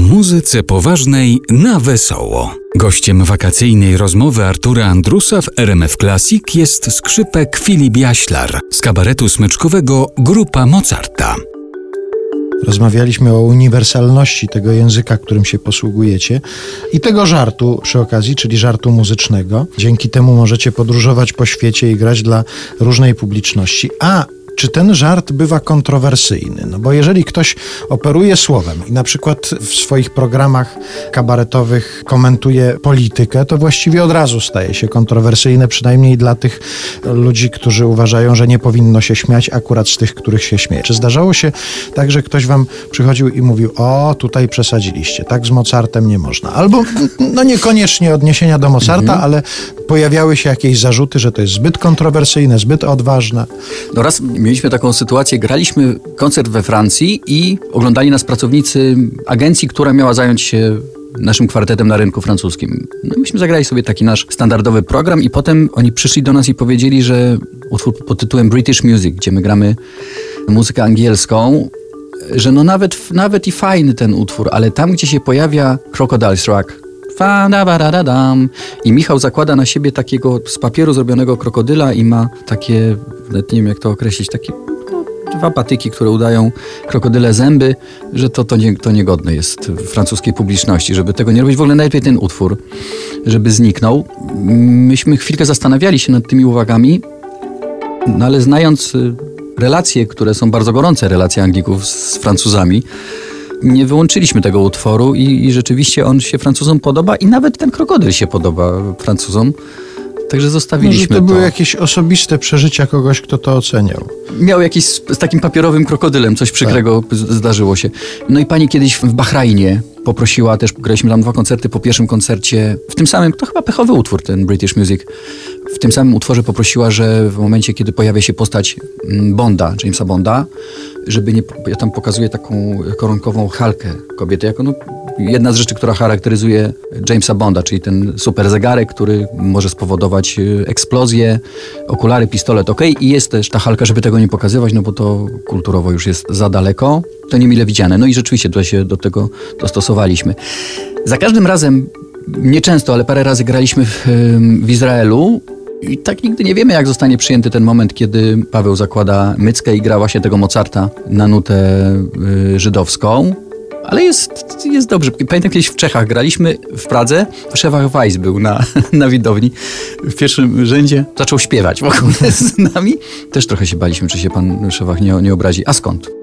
muzyce poważnej na wesoło. Gościem wakacyjnej rozmowy Artura Andrusa w RMF Classic jest skrzypek Filip Jaślar z kabaretu smyczkowego Grupa Mozarta. Rozmawialiśmy o uniwersalności tego języka, którym się posługujecie i tego żartu przy okazji, czyli żartu muzycznego. Dzięki temu możecie podróżować po świecie i grać dla różnej publiczności. A czy ten żart bywa kontrowersyjny? No bo jeżeli ktoś operuje słowem i na przykład w swoich programach kabaretowych komentuje politykę, to właściwie od razu staje się kontrowersyjne, przynajmniej dla tych ludzi, którzy uważają, że nie powinno się śmiać akurat z tych, których się śmieje. Czy zdarzało się tak, że ktoś wam przychodził i mówił, o, tutaj przesadziliście, tak z Mozartem nie można. Albo, no niekoniecznie odniesienia do Mozarta, mhm. ale pojawiały się jakieś zarzuty, że to jest zbyt kontrowersyjne, zbyt odważne. No raz mieliśmy taką sytuację, graliśmy koncert we Francji i oglądali nas pracownicy agencji, która miała zająć się naszym kwartetem na rynku francuskim. No myśmy zagrali sobie taki nasz standardowy program i potem oni przyszli do nas i powiedzieli, że utwór pod tytułem British Music, gdzie my gramy muzykę angielską, że no nawet, nawet i fajny ten utwór, ale tam, gdzie się pojawia Crocodile's Rock, i Michał zakłada na siebie takiego z papieru zrobionego krokodyla i ma takie, nie wiem jak to określić, takie no, dwa patyki, które udają krokodyle zęby, że to, to, nie, to niegodne jest francuskiej publiczności, żeby tego nie robić. W ogóle najlepiej ten utwór, żeby zniknął. Myśmy chwilkę zastanawiali się nad tymi uwagami, no ale znając y, relacje, które są bardzo gorące, relacje Anglików z Francuzami, nie wyłączyliśmy tego utworu i, i rzeczywiście on się Francuzom podoba i nawet ten krokodyl się podoba Francuzom. Także zostawiliśmy Może to. były jakieś osobiste przeżycia kogoś, kto to oceniał. Miał jakiś z, z takim papierowym krokodylem, coś przykrego tak. zdarzyło się. No i pani kiedyś w Bahrajnie poprosiła też, graliśmy tam dwa koncerty po pierwszym koncercie, w tym samym, to chyba pechowy utwór, ten British Music, w tym samym utworze poprosiła, że w momencie, kiedy pojawia się postać mm, Bonda, Jamesa Bonda, żeby nie, ja tam pokazuję taką koronkową halkę kobiety, jako no, jedna z rzeczy, która charakteryzuje Jamesa Bonda, czyli ten super zegarek, który może spowodować y, eksplozję, okulary, pistolet, ok, i jest też ta halka, żeby tego nie pokazywać, no bo to kulturowo już jest za daleko, to niemile widziane. No i rzeczywiście tutaj się do tego dostosowaliśmy. Za każdym razem, nieczęsto, ale parę razy graliśmy w, w Izraelu i tak nigdy nie wiemy, jak zostanie przyjęty ten moment, kiedy Paweł zakłada myckę i gra właśnie tego Mozarta na nutę y, żydowską. Ale jest, jest dobrze. Pamiętam kiedyś w Czechach graliśmy w Pradze. Szewach Weiss był na, na widowni. W pierwszym rzędzie zaczął śpiewać w ogóle z nami. Też trochę się baliśmy, czy się pan Szewach nie, nie obrazi. A skąd?